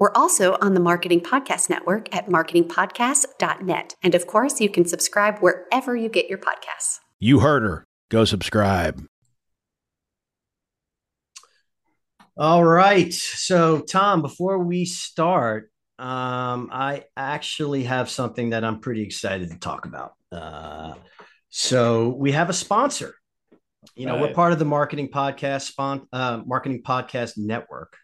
We're also on the Marketing Podcast Network at marketingpodcast.net. And of course, you can subscribe wherever you get your podcasts. You heard her. Go subscribe. All right. So, Thom, before we start, um, I actually have something that I'm pretty excited to talk about. Uh, so, we have a sponsor. You know, right. we're part of the Marketing Podcast spon- uh, Marketing Podcast Network.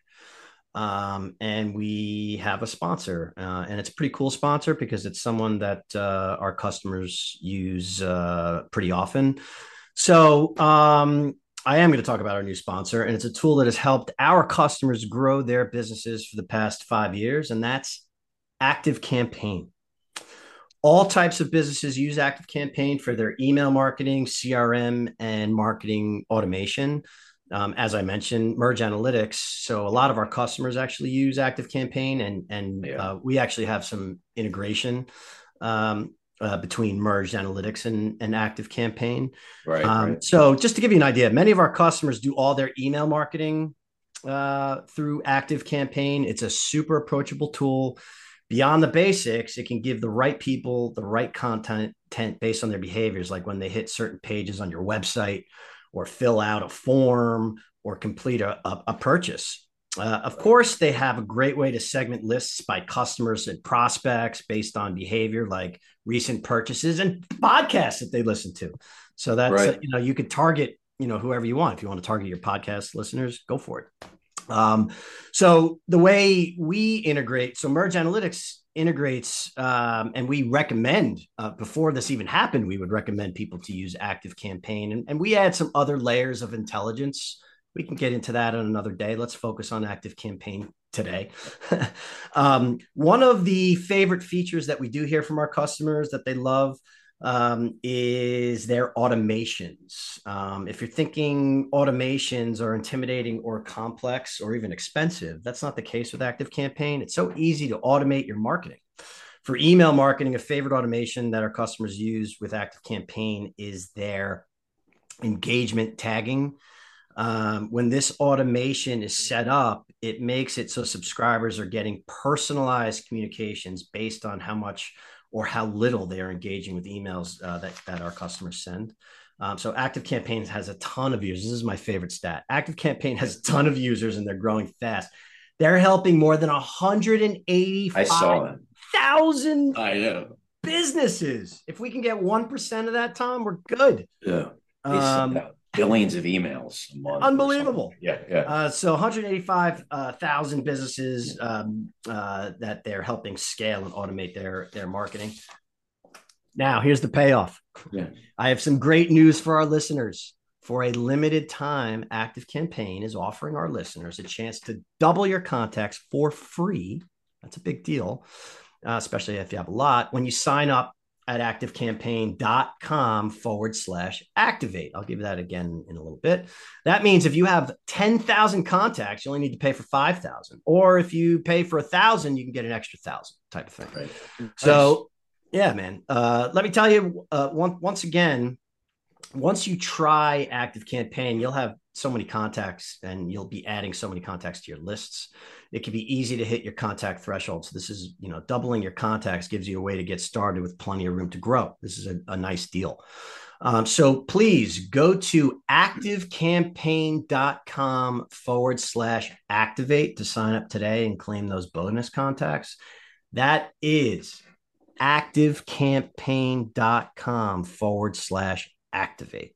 Um, and we have a sponsor, uh, and it's a pretty cool sponsor because it's someone that uh, our customers use uh, pretty often. So um, I am going to talk about our new sponsor, and it's a tool that has helped our customers grow their businesses for the past five years, and that's ActiveCampaign. All types of businesses use ActiveCampaign for their email marketing, CRM, and marketing automation um, as I mentioned, Merge Analytics. So a lot of our customers actually use ActiveCampaign, and and yeah. uh, we actually have some integration um, uh, between Merge Analytics and, and ActiveCampaign. Right, um, right, So just to give you an idea, many of our customers do all their email marketing uh, through ActiveCampaign. It's a super approachable tool. Beyond the basics, it can give the right people the right content based on their behaviors, like when they hit certain pages on your website or fill out a form or complete a, a, a purchase. Uh, of course, they have a great way to segment lists by customers and prospects based on behavior, like recent purchases and podcasts that they listen to. So that's right. you know you could target you know whoever you want. If you want to target your podcast listeners, go for it. Um, so the way we integrate, so Merge Analytics integrates um, and we recommend uh, before this even happened we would recommend people to use ActiveCampaign and, and we add some other layers of intelligence. We can get into that on another day. Let's focus on ActiveCampaign today. Um, one of the favorite features that we do hear from our customers that they love um, is their automations. Um, if you're thinking automations are intimidating or complex or even expensive, that's not the case with ActiveCampaign. It's so easy to automate your marketing. For email marketing, a favorite automation that our customers use with ActiveCampaign is their engagement tagging. Um, when this automation is set up, it makes it so subscribers are getting personalized communications based on how much or how little they are engaging with emails uh, that, that our customers send. Um, so ActiveCampaigns has a ton of users. This is my favorite stat. ActiveCampaign has a ton of users and they're growing fast. They're helping more than 185,000 I know. businesses. If we can get 1% of that, Thom, we're good. Yeah. Um, billions of emails a month. Unbelievable. Yeah, yeah. Uh, so 185,000 uh, businesses um, uh, that they're helping scale and automate their their marketing. Now, here's the payoff. Yeah. I have some great news for our listeners. For a limited time, ActiveCampaign is offering our listeners a chance to double your contacts for free. That's a big deal, uh, especially if you have a lot. When you sign up at activecampaign.com forward slash activate. I'll give that again in a little bit. That means if you have 10,000 contacts, you only need to pay for 5,000. Or if you pay for a thousand, you can get an extra thousand type of thing. Right. So, yeah, man. Uh, let me tell you uh, one, once again, once you try ActiveCampaign, you'll have so many contacts and you'll be adding so many contacts to your lists it can be easy to hit your contact threshold so this is you know doubling your contacts gives you a way to get started with plenty of room to grow this is a, a nice deal um, so please go to activecampaign.com forward slash activate to sign up today and claim those bonus contacts that is activecampaign.com forward slash activate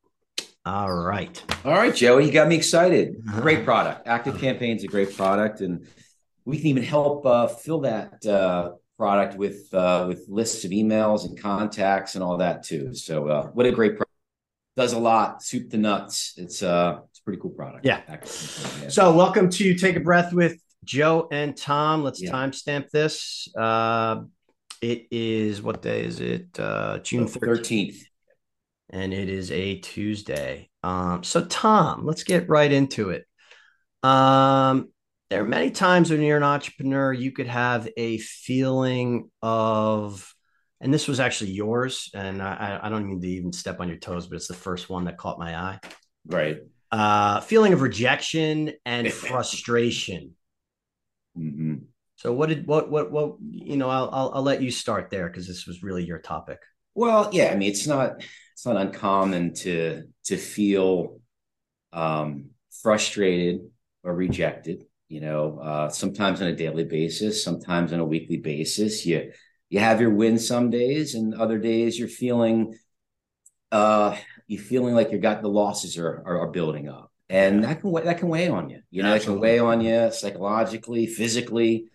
all right. All right, Joey, you got me excited. Uh-huh. Great product. ActiveCampaign is a great product, and we can even help uh, fill that uh, product with uh, with lists of emails and contacts and all that too. So, uh, what a great product! Does a lot, soup to nuts. It's uh, it's a pretty cool product. Yeah. yeah. So, welcome to Take a Breath with Joe and Thom. Let's yeah. timestamp this. Uh, It is what day is it? Uh, June thirteenth, and it is a Tuesday. Um, so Thom, let's get right into it. Um, there are many times when you're an entrepreneur, you could have a feeling of, and this was actually yours, and I, I don't mean to even step on your toes, but it's the first one that caught my eye. Right. Uh, feeling of rejection and frustration. Mm-hmm. So what did what what what you know? I'll I'll, I'll let you start there because this was really your topic. Well, yeah, I mean it's not it's not uncommon to to feel um, frustrated or rejected. You know, uh, sometimes on a daily basis, sometimes on a weekly basis. You you have your wins some days, and other days you're feeling uh, you're feeling like you got the losses are, are, are building up, and that can that can weigh on you. You know, Absolutely. it can weigh on you psychologically, physically.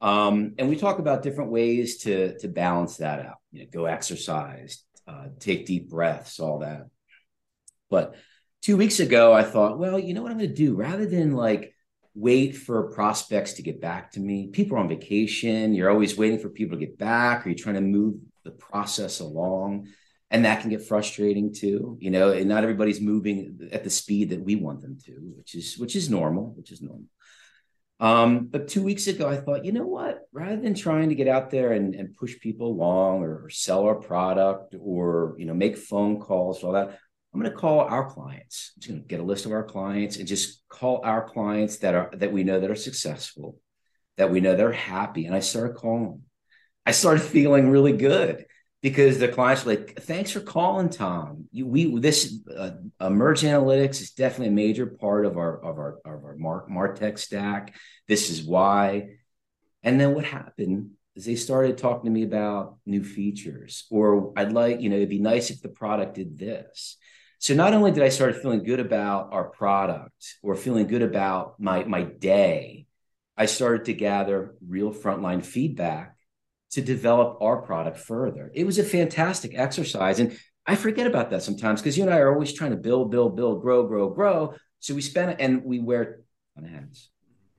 Um, and we talk about different ways to to balance that out. You know, go exercise, uh, take deep breaths, all that. But two weeks ago, I thought, well, you know what I'm going to do? Rather than like wait for prospects to get back to me, people are on vacation. You're always waiting for people to get back, or you're trying to move the process along. And that can get frustrating too, you know. And not everybody's moving at the speed that we want them to, which is which is normal, which is normal. Um, but two weeks ago, I thought, you know what? Rather than trying to get out there and, and push people along or, or, sell our product or you know make phone calls, all that, I'm going to call our clients. I'm just going to get a list of our clients and just call our clients that are that we know that are successful, that we know they're happy. And I started calling. I started feeling really good because the clients were like, "Thanks for calling, Thom. You, we this uh, Emerge Analytics is definitely a major part of our of our of our Mar- Martech stack. This is why." And then what happened is they started talking to me about new features, or I'd like, you know, it'd be nice if the product did this. So not only did I start feeling good about our product or feeling good about my my day, I started to gather real frontline feedback to develop our product further. It was a fantastic exercise. And I forget about that sometimes because you and I are always trying to build, build, build, grow, grow, grow. So we spend and we wear on hats.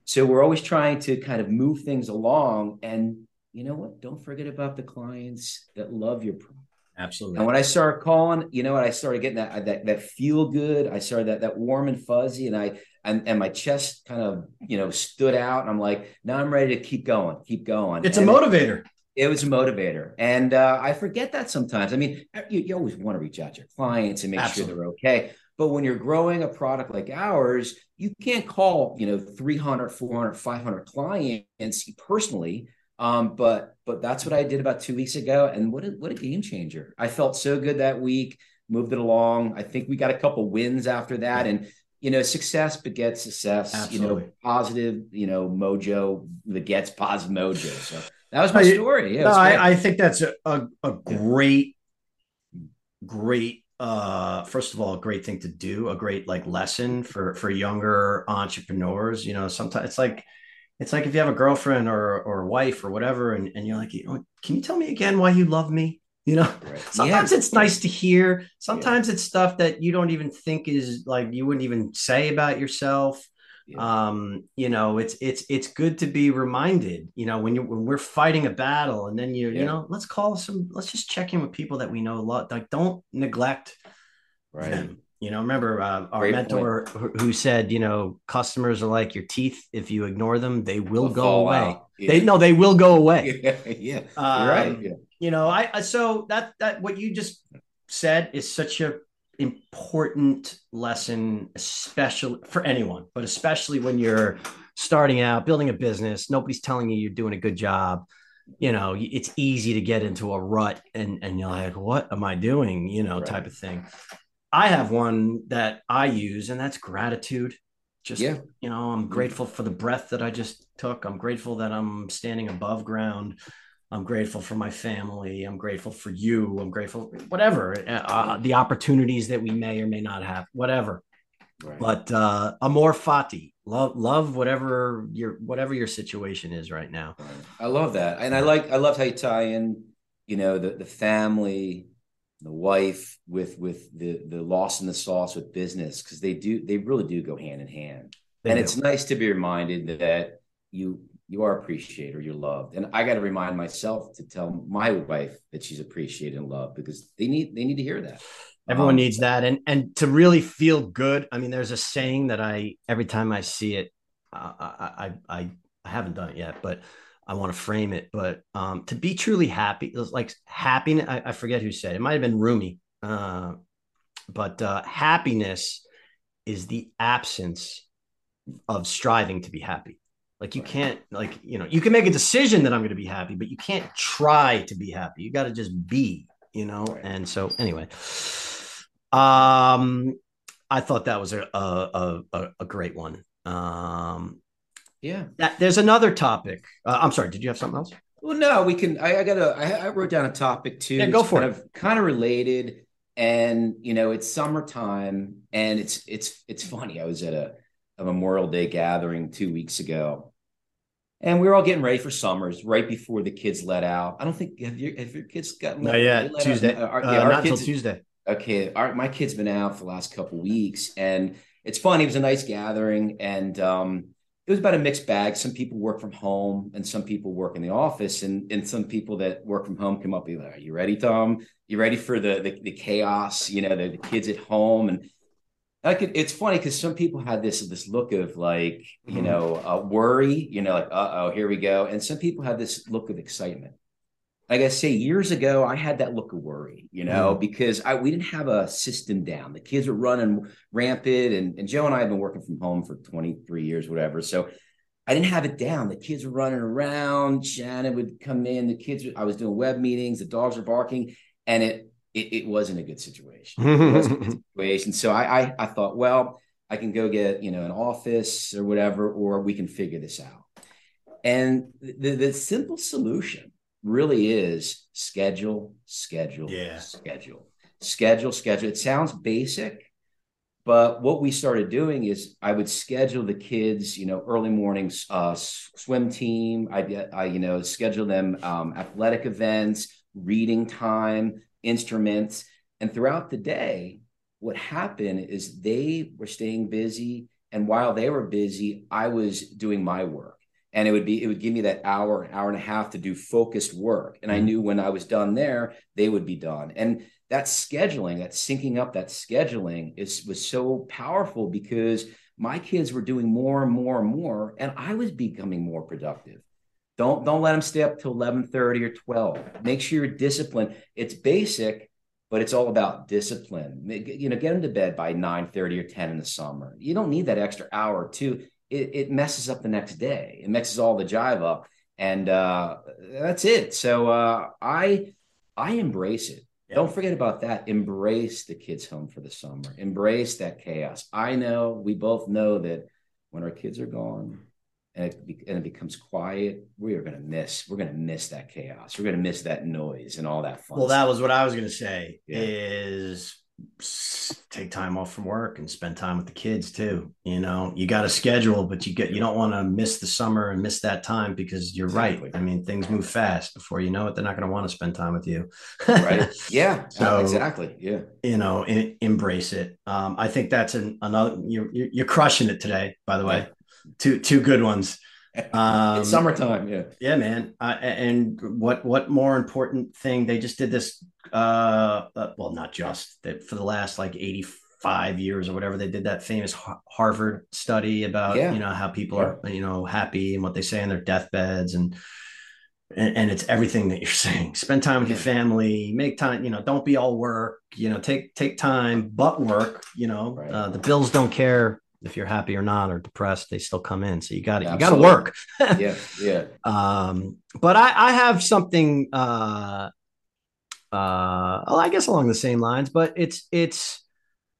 So we're always trying to kind of move things along. And you know what? Don't forget about the clients that love your product. Absolutely. And when I started calling, you know what? I started getting that that that feel good. I started that that warm and fuzzy, and I and and my chest kind of you know stood out. And I'm like, now I'm ready to keep going, keep going. It's and a motivator. It was a motivator. And uh, I forget that sometimes. I mean, you, you, always want to reach out to your clients and make Absolutely. sure they're okay. But when you're growing a product like ours, you can't call, you know, 300, 400, 500 clients personally. Um, but but that's what I did about two weeks ago. And what a, what a game changer. I felt so good that week, moved it along. I think we got a couple wins after that. And you know, success begets success. Absolutely. You know, positive, you know, mojo begets positive mojo. So that was my story. Yeah, no, I, I, think that's a, a, a great, great uh first of all a great thing to do a great like lesson for for younger entrepreneurs you know sometimes it's like it's like if you have a girlfriend or or a wife or whatever and, and you're like can you tell me again why you love me you know right. sometimes yeah. it's nice to hear sometimes yeah. it's stuff that you don't even think is like you wouldn't even say about yourself yeah. um you know it's it's it's good to be reminded you know when you when we're fighting a battle and then you you know let's call some let's just check in with people that we know a lot like don't neglect right them. You know remember uh, our Great mentor point. who said you know customers are like your teeth if you ignore them they will They'll go away yeah. they no they will go away yeah yeah um, right yeah. you know i so that that what you just said is such a important lesson, especially for anyone, but especially when you're starting out, building a business. Nobody's telling you you're doing a good job. You know, it's easy to get into a rut and, and you're like, what am I doing? You know, right. type of thing. I have one that I use, and that's gratitude. Just, yeah. you know, I'm grateful for the breath that I just took. I'm grateful that I'm standing above ground. I'm grateful for my family. I'm grateful for you. I'm grateful, whatever, uh, uh, the opportunities that we may or may not have, whatever. Right. But uh, amor fati, love, love whatever your whatever your situation is right now. I love that, and I like I love how you tie in, you know, the the family, the wife with with the the loss in the sauce with business because they do they really do go hand in hand, they and do. it's nice to be reminded that you you are appreciated or you're loved. And I got to remind myself to tell my wife that she's appreciated and loved because they need they need to hear that. Everyone um, needs that, and and to really feel good. I mean, there's a saying that I every time I see it, uh, I, I I I haven't done it yet, but I want to frame it. But um, to be truly happy, like happiness. I, I forget who said it. it might have been Rumi, uh, but uh, happiness is the absence of striving to be happy. Like you can't, like you know, you can make a decision that I'm going to be happy, but you can't try to be happy. You got to just be, you know. And so, anyway, um, I thought that was a a, a, a great one. Um, yeah. That, there's another topic. Uh, I'm sorry. Did you have something else? Well, no. We can. I, I got a. I, I wrote down a topic too. Yeah, go for kind it. Of, kind of related, and you know, it's summertime, and it's it's it's funny. I was at a a Memorial Day gathering two weeks ago, and we were all getting ready for summers right before the kids let out. I don't think have your have your kids gotten not yet Tuesday. Our, uh, yeah, not kids, until Tuesday. Okay, our, my kid's been out for the last couple weeks, and it's funny. It was a nice gathering, and um, it was about a mixed bag. Some people work from home, and some people work in the office, and and some people that work from home come up and be like, "Are you ready, Thom? You ready for the the, the chaos? You know, the, the kids at home and." I could, it's funny because some people had this this look of like you mm-hmm. know uh, worry, you know, like uh oh, here we go, and some people had this look of excitement. Like I say, years ago, I had that look of worry, you know, mm-hmm. because I we didn't have a system down. The kids were running rampant, and, and Joe and I have been working from home for 23 years, whatever. So I didn't have it down. The kids were running around. Shannon would come in. The kids, I was doing web meetings. The dogs were barking, and it it, it wasn't a good situation. a good situation. So I, I I thought, well, I can go get you know an office or whatever, or we can figure this out. And the, the simple solution really is schedule, schedule, yeah. schedule, schedule, schedule. It sounds basic, but what we started doing is I would schedule the kids, you know, early mornings uh, swim team. I, I, you know, schedule them um, athletic events, reading time, instruments. And throughout the day, what happened is they were staying busy. And while they were busy, I was doing my work. And it would be, it would give me that hour, an hour and a half to do focused work. And I mm-hmm. knew when I was done there, they would be done. And that scheduling, that syncing up that scheduling is was so powerful because my kids were doing more and more and more, and I was becoming more productive. Don't don't let them stay up till 11:30 or 12. Make sure you're disciplined. It's basic, but it's all about discipline. You know, get them to bed by 9:30 or 10 in the summer. You don't need that extra hour or two. It, it messes up the next day. It messes all the jive up, and uh, that's it. So uh, I I embrace it. Yeah. Don't forget about that. Embrace the kids home for the summer. Embrace that chaos. I know we both know that when our kids are gone, and it, and it becomes quiet, we are going to miss. We're going to miss that chaos. We're going to miss that noise and all that fun. Well, that was what I was going to say. Yeah. Is take time off from work and spend time with the kids too. You know, you got a schedule, but you get you don't want to miss the summer and miss that time because you're exactly. right. I mean, things move fast. Before you know it, they're not going to want to spend time with you. right? Yeah. so exactly. Yeah. You know, in, embrace it. Um, I think that's an, another. You're you're crushing it today. By the way, two two good ones. Um, it's summertime, yeah, yeah, man. Uh, and what what more important thing? They just did this. Uh, uh well, not just that for the last like eighty five years or whatever. They did that famous Harvard study about yeah. you know how people yeah. are you know happy and what they say on their deathbeds and. And, and it's everything that you're saying. Spend time with your family. Make time. You know, don't be all work. You know, take take time, but work. You know, right. uh, the bills don't care if you're happy or not or depressed, they still come in. So you got to you got to work. yeah, yeah. Um, but I, I have something. Uh, uh, well, I guess along the same lines, but it's it's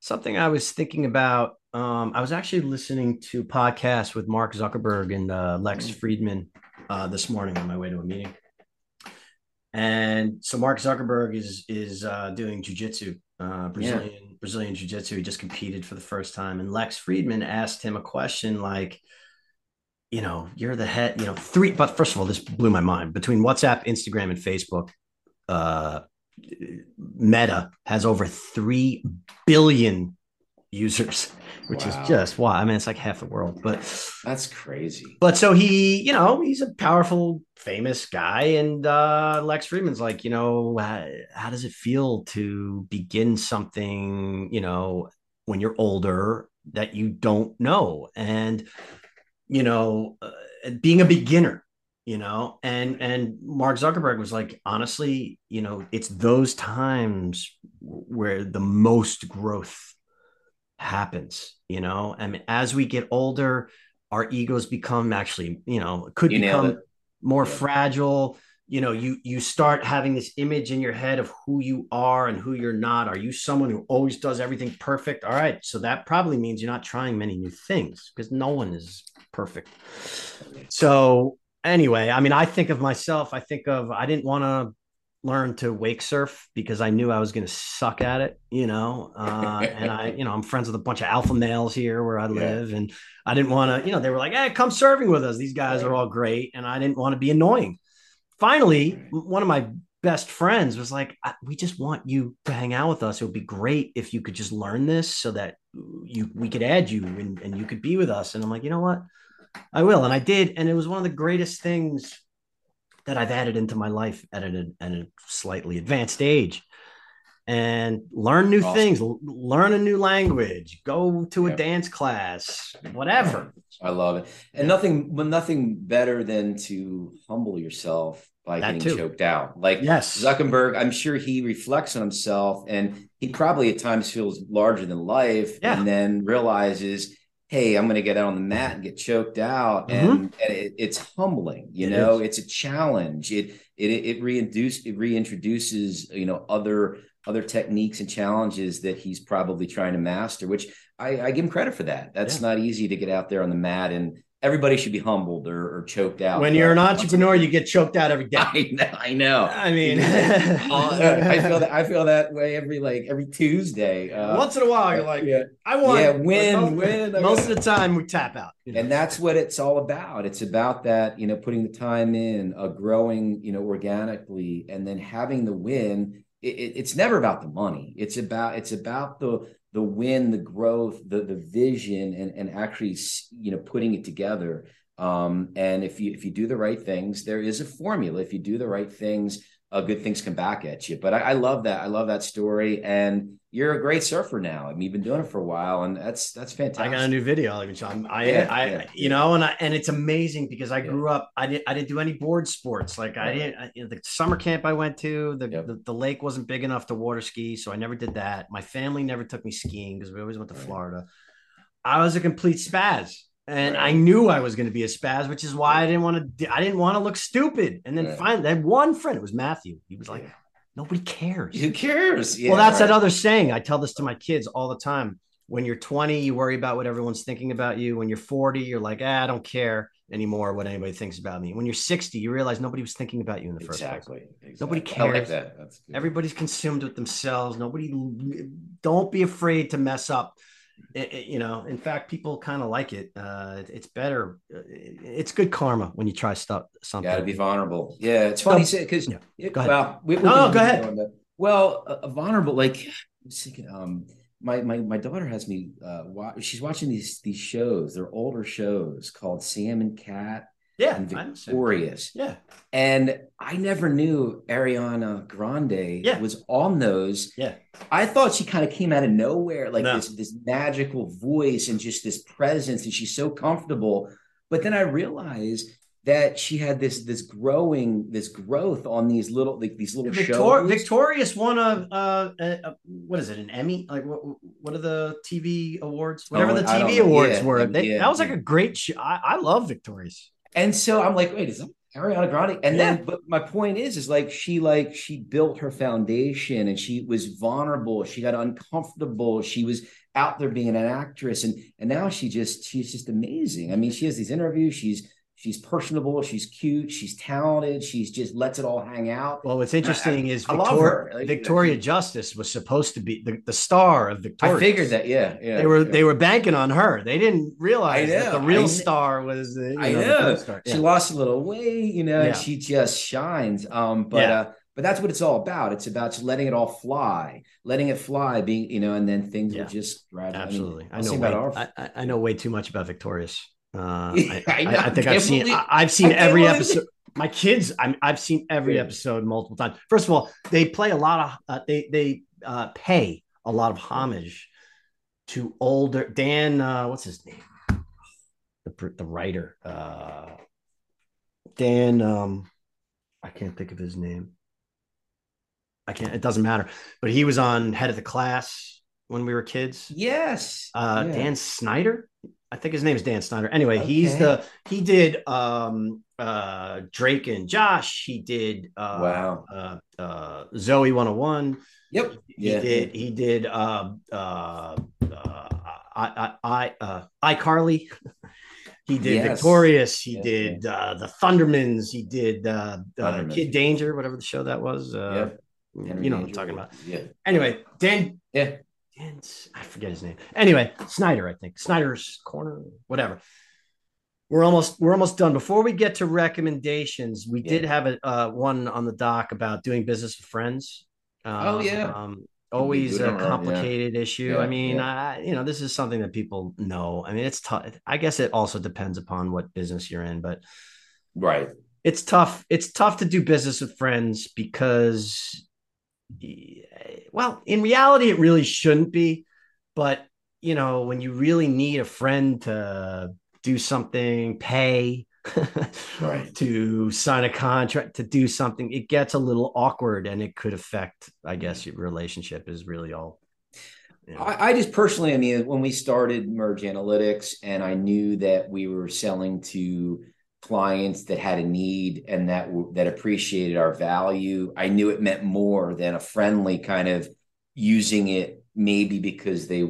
something I was thinking about. Um, I was actually listening to podcast with Mark Zuckerberg and uh, Lex Fridman uh, this morning on my way to a meeting. And so Mark Zuckerberg is is uh, doing jujitsu, uh, Brazilian yeah. Brazilian Jiu Jitsu. He just competed for the first time. And Lex Fridman asked him a question like, you know, you're the head, you know, three, but first of all, this blew my mind between WhatsApp, Instagram, and Facebook. Uh, Meta has over 3 billion users, which Wow. is just wow. I mean, it's like half the world, but That's crazy. but so he, you know, he's a powerful, famous guy, and uh, Lex Fridman's like, you know, how, how does it feel to begin something, you know, when you're older that you don't know, and you know, uh, being a beginner, you know, and and Mark Zuckerberg was like, honestly, you know, it's those times where the most growth happens, you know, I mean, as we get older our egos become actually you know could You become more Yeah. fragile. You know you you start having this image in your head of who you are and who you're not. Are you someone who always does everything perfect? All right so that probably means you're not trying many new things because no one is perfect. So anyway i mean i think of myself i think of i didn't want to learn to wake surf because i knew i was going to suck at it you know? Uh, and i you know i'm friends with a bunch of alpha males here where i Yeah. live and i didn't want to you know they were like hey come surfing with us. These guys are all great and i didn't want to be annoying. Finally one of my best friends was like we just want you to hang out with us. It would be great if you could just learn this so that you we could add you and, and you could be with us. And i'm like you know what? I will. And i did and it was one of the greatest things that i've added into my life at a, at a slightly advanced age and learn new Awesome. things learn a new language go to a dance class whatever I love it. And nothing, nothing better than to humble yourself by That getting too. choked out. Like yes Zuckerberg, I'm sure he reflects on himself and he probably at times feels larger than life Yeah. and then realizes, hey, I'm going to get out on the mat and get choked out. Mm-hmm. And, and it, it's humbling, you It know, is. it's a challenge. It, it, it reintroduce, it reintroduces, you know, other, other techniques and challenges that he's probably trying to master, which I, I give him credit for that. That's not easy to get out there on the mat and everybody should be humbled or, or choked out. when you're an entrepreneur you get choked out every day I know, I know. i mean I feel that I feel that way every like every Tuesday. Uh, once in a while you're like yeah, i want Yeah, win, most, win, most of the time we tap out you know? and that's what it's all about. It's about that you know putting the time in, uh, growing you know organically, and then having the win. It, it, it's never about the money. It's about it's about the the win, the growth, the the vision, and and actually you know putting it together. Um, and if you if you do the right things, there is a formula. If you do the right things, uh, good things come back at you. But I, I love that. I love that story. And you're a great surfer now. I mean, you've been doing it for a while, and that's that's fantastic. I got a new video. I'll even show. I'm- I, Yeah, I, yeah, you know, and I, and it's amazing because I Yeah. grew up. I didn't, I didn't do any board sports. Like I didn't. I, you know, the summer camp I went to, the, Yep. the the lake wasn't big enough to water ski, so I never did that. My family never took me skiing because we always went to Right. Florida. I was a complete spaz, and I knew I was going to be a spaz, which is why I didn't want to. I didn't want to look stupid. And then Right. finally, I had one friend. It was Matthew. He was like. "Nobody cares." Who cares? Yeah, well, that's right. that other saying. I tell this to my kids all the time. When you're 20, you worry about what everyone's thinking about you. When you're 40, you're like, ah, I don't care anymore what anybody thinks about me. When you're 60, you realize nobody was thinking about you in the first place. exactly, exactly. Nobody like cares. good. Everybody's consumed with themselves. Nobody, don't be afraid to mess up. It- it- you know, in fact, people kind of like it. Uh, it's better. uh, It's good karma when you try stuff. Something. Got to be vulnerable. Yeah, it's funny because yeah, go ahead. well, we, we No, go ahead. Well, uh, vulnerable. Like I was thinking, um, my my my daughter has me. Uh, she's watching these these shows. They're older shows called Sam and Cat yeah, and. Victorious. yeah. And I never knew Ariana Grande Yeah. was on those. Yeah. I thought she kind of came out of nowhere, like No. this this magical voice and just this presence, and she's so comfortable. But then I realized that she had this this growing this growth on these little like these little Victor- shows. Victorious won a, uh, a, a what is it an Emmy like what what are the TV awards whatever Oh, the TV awards Yeah, were yeah, they, yeah, that was like a great show I, I love Victorious And so I'm like, wait, is that Ariana Grande? And Yeah. then, but my point is, is like she like she built her foundation and she was vulnerable. She got uncomfortable. She was out there being an actress, and and now she just she's just amazing. I mean, she has these interviews. She's she's personable. She's cute. She's talented. She's just lets it all hang out. well what's interesting is I love Victor- her. Like, Victoria Justice was supposed to be the, the star of Victoria I figured that. Yeah, yeah. they were yeah. they were banking on her they didn't realize that the real star was the, you I know, know. star. She lost a little weight, you know, Yeah. and she just shines. Um, but Yeah. uh, but that's what it's all about. It's about just letting it all fly, letting it fly, being you know, and then things yeah. will just Absolutely, I, mean, I know. Way, our... I, I, know way too much about Victorious. Uh, I, I, I, think I've seen believe, I've seen every episode. My kids, i have seen every episode multiple times. First of all, they play a lot of uh, they they uh, pay a lot of homage to older Dan. Uh, what's his name? The the writer uh, Dan. Um, I can't think of his name. I can't. It doesn't matter. But he was on Head of the Class when we were kids. Yes. Uh, yeah. Dan Schneider. I think his name is Dan Schneider. Anyway, okay. he's the he did um uh Drake and Josh. He did uh wow uh, uh Zoey 101. Yep. He yeah. did he did uh uh uh I I uh iCarly. He did yes. Victorious. He yeah, did yeah. Uh, the Thundermans. He did uh, uh, Kid Danger, whatever the show that was. Uh, yeah. you know what I'm talking about. Yeah. Anyway, Dan. Yeah. Dan, I forget his name. Anyway, Schneider, I think Schneider's Corner, whatever. We're almost we're almost done. Before we get to recommendations, we yeah. did have a uh, one on the doc about doing business with friends. oh yeah. Um, always a complicated yeah. issue. Yeah, I mean, yeah. I, you know, this is something that people know. I mean, it's tough. I guess it also depends upon what business you're in, but right. It's tough. It's tough to do business with friends because, well, in reality, it really shouldn't be. But, you know, when you really need a friend to do something, pay, right. to sign a contract to do something it gets a little awkward and it could affect i guess your relationship is really all you know. I, I, just personally i mean when we started merge analytics and i knew that we were selling to clients that had a need and that that appreciated our value i knew it meant more than a friendly kind of using it maybe because they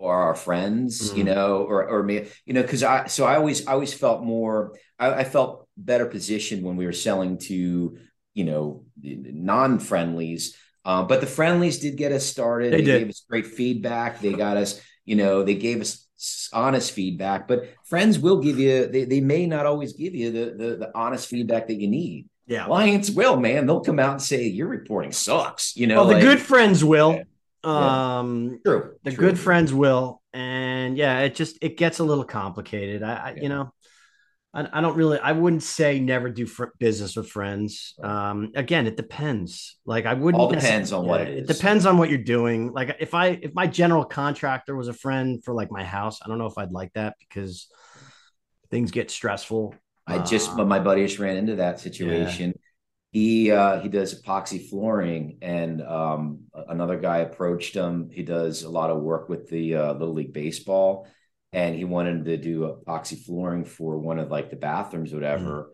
are our friends, mm-hmm. you know, or or me, you know, because I so I always I always felt more I, I, felt better positioned when we were selling to you know non friendlies, uh, but the friendlies did get us started. They, they gave us great feedback. They got us, you know, they gave us honest feedback. But friends will give you they they may not always give you the the, the honest feedback that you need. Yeah, clients will, man. They'll come out and say your reporting sucks. You know, well, the like, good friends will. Yeah um yeah. true the true. good friends will and yeah it just it gets a little complicated i, I yeah. you know I, I, don't really i wouldn't say never do fr- business with friends. Um again it depends. Like i wouldn't all depends on what it is. it depends on what you're doing. Like if i if my general contractor was a friend for like my house i don't know if i'd like that because things get stressful. I just but my buddy just ran into that situation. yeah. He uh, he does epoxy flooring, and um, another guy approached him. He does a lot of work with the uh, little league baseball, and he wanted to do epoxy flooring for one of like the bathrooms, whatever. Mm-hmm.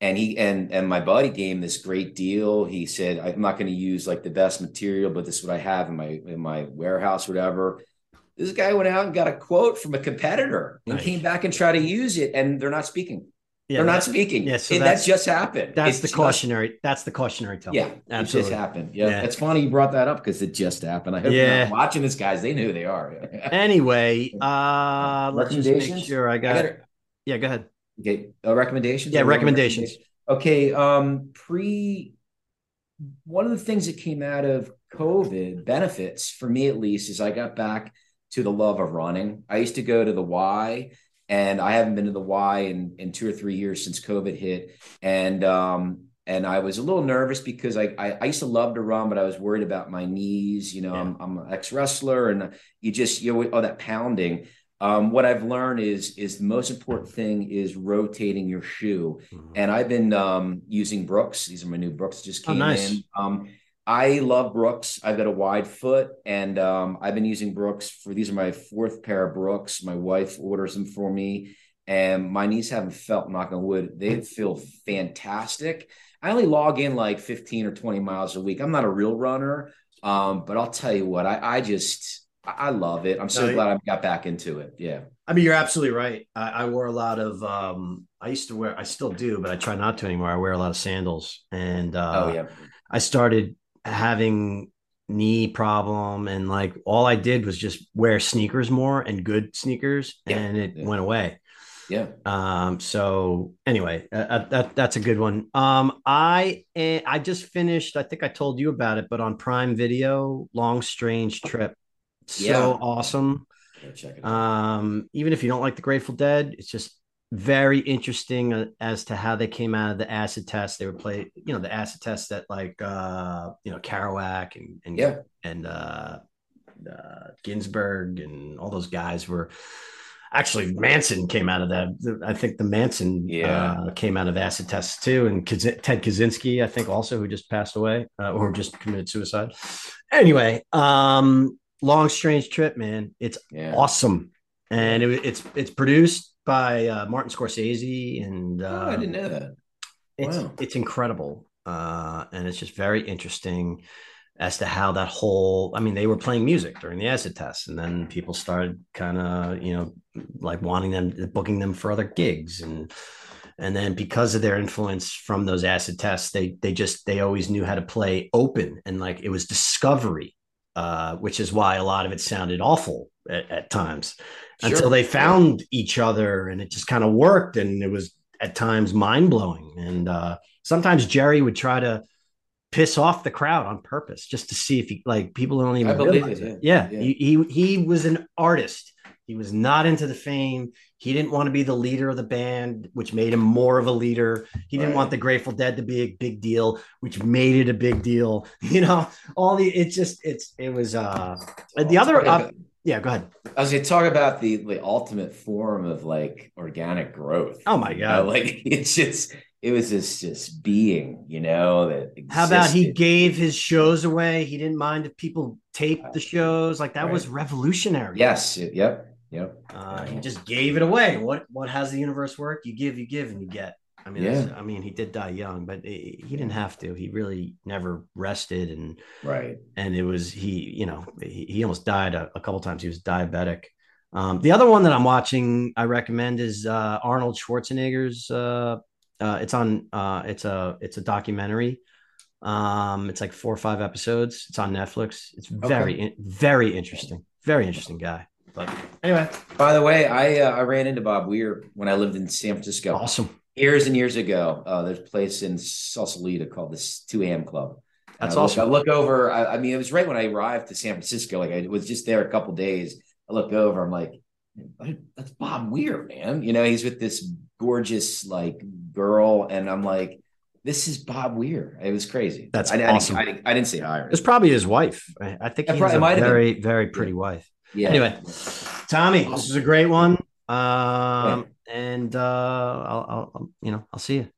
And he and and my buddy gave him this great deal. He said, "I'm not going to use like the best material, but this is what I have in my in my warehouse, whatever." This guy went out and got a quote from a competitor and nice. came back and tried to use it, and they're not speaking. Yeah, They're not speaking. Yeah, so that just happened. That's the cautionary. That's the cautionary tale. Yeah, Absolutely. it just happened. Yeah, yeah. it's funny you brought that up because it just happened. I hope yeah. watching this, guys. They knew who they are. anyway, uh, let's just make sure I got. I it. Yeah, go ahead. Okay, uh, recommendations. Yeah, recommendations. recommendations. Okay, um, pre. One of the things that came out of COVID benefits for me at least is I got back to the love of running. I used to go to the Y and I haven't been to the Y in, in two or three years since COVID hit. And um, and I was a little nervous because I, I, I used to love to run, but I was worried about my knees. You know, yeah. I'm I'm an ex wrestler, and you just you know all that pounding. Um, what I've learned is is the most important thing is rotating your shoe, mm-hmm. and I've been um, using Brooks. These are my new Brooks just oh, came oh, nice. in. Um, I love Brooks. I've got a wide foot, and um, I've been using Brooks for these are my fourth pair of Brooks. My wife orders them for me, and my knees haven't felt knock on wood. They feel fantastic. I only log in like 15 or 20 miles a week. I'm not a real runner, um, but I'll tell you what, I, I just I love it. I'm so no, glad I got back into it. Yeah. I mean, you're absolutely right. I, I wore a lot of um, I used to wear I still do, but I try not to anymore. I wear a lot of sandals. And uh, oh yeah. I started having knee problem and like all I did was just wear sneakers more and good sneakers yeah, and it yeah. went away. Yeah. Um. So anyway, uh, uh, that that's a good one. Um. I eh, I just finished. I think I told you about it, but on Prime Video, Long Strange Trip. So Yeah. awesome. Check it out. Um. Even if you don't like the Grateful Dead, it's just very interesting uh, as to how they came out of the acid test. They were play, you know, the acid test that like uh, you know, Kerouac and and Yeah. and uh, uh Ginsberg and all those guys were actually Manson came out of that. I think the Manson Yeah. uh, came out of acid tests too, and Ted Kaczynski, I think also who just passed away uh, or just committed suicide. Anyway, um, long strange trip, man. It's Yeah. awesome, and it, it's it's produced by uh, Martin Scorsese, and Oh, uh, I didn't know that. it's Wow. it's incredible, uh, and it's just very interesting as to how that whole. I mean, they were playing music during the acid test, and then people started kind of you know like wanting them, booking them for other gigs, and and then because of their influence from those acid tests, they they just they always knew how to play open, and like it was discovery, uh, which is why a lot of it sounded awful at, at times until they found each other and it just kind of worked and it was at times mind blowing and uh, sometimes Jerry would try to piss off the crowd on purpose just to see if he like people don't even I believe it, it. yeah. Yeah, Yeah. He, he he was an artist. He was not into the fame. He didn't want to be the leader of the band, which made him more of a leader. He didn't Right. want the Grateful Dead to be a big deal, which made it a big deal. You know, all the it's just it's it was uh the other uh, yeah, go ahead. I was to talk about the the ultimate form of like organic growth. Oh my You know, god. like it's just it was just just being, you know, that How about he gave his shows away? He didn't mind if people taped the shows. Like that was revolutionary. Yes, yep, yep. Uh, he just gave it away. What what has the universe work? You give, you give, and you get. I mean, that's- I mean, he did die young, but he he didn't have to. He really never rested, and Right. and it was he. You know, he, he almost died a, a couple times. He was diabetic. Um, the other one that I'm watching, I recommend is uh, Arnold Schwarzenegger's. Uh, uh, it's on. Uh, it's a it's a documentary. Um, it's like four or five episodes. It's on Netflix. It's very in- very interesting. Very interesting guy. But anyway, By the way, I uh, I ran into Bob Weir when I lived in San Francisco awesome. years and years ago. Uh, there's a place in Sausalito called this 2 a.m. Club. That's I look- awesome. I look over. I, I mean, it was right when I arrived to San Francisco. Like I was just there a couple days. I look over. I'm like, that's Bob Weir, man. You know, he's with this gorgeous like girl, and I'm like, this is Bob Weir. It was crazy. That's I, I awesome. Didn't, I, didn't, I didn't say hi. It's probably his wife. I, I think It he's a might have been. very, very pretty wife. Yeah. Anyway, Tommy, this is a great one. Um, and uh, I'll, I'll, I'll, you know, I'll see you.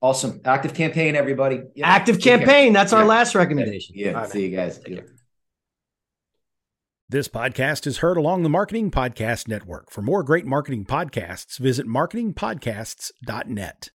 awesome. ActiveCampaign, everybody. Yeah. ActiveCampaign. That's our Yeah. last recommendation. Yeah. All right, See man. you guys. Take care. This podcast is heard along the Marketing Podcast Network. For more great marketing podcasts, visit marketingpodcasts.net.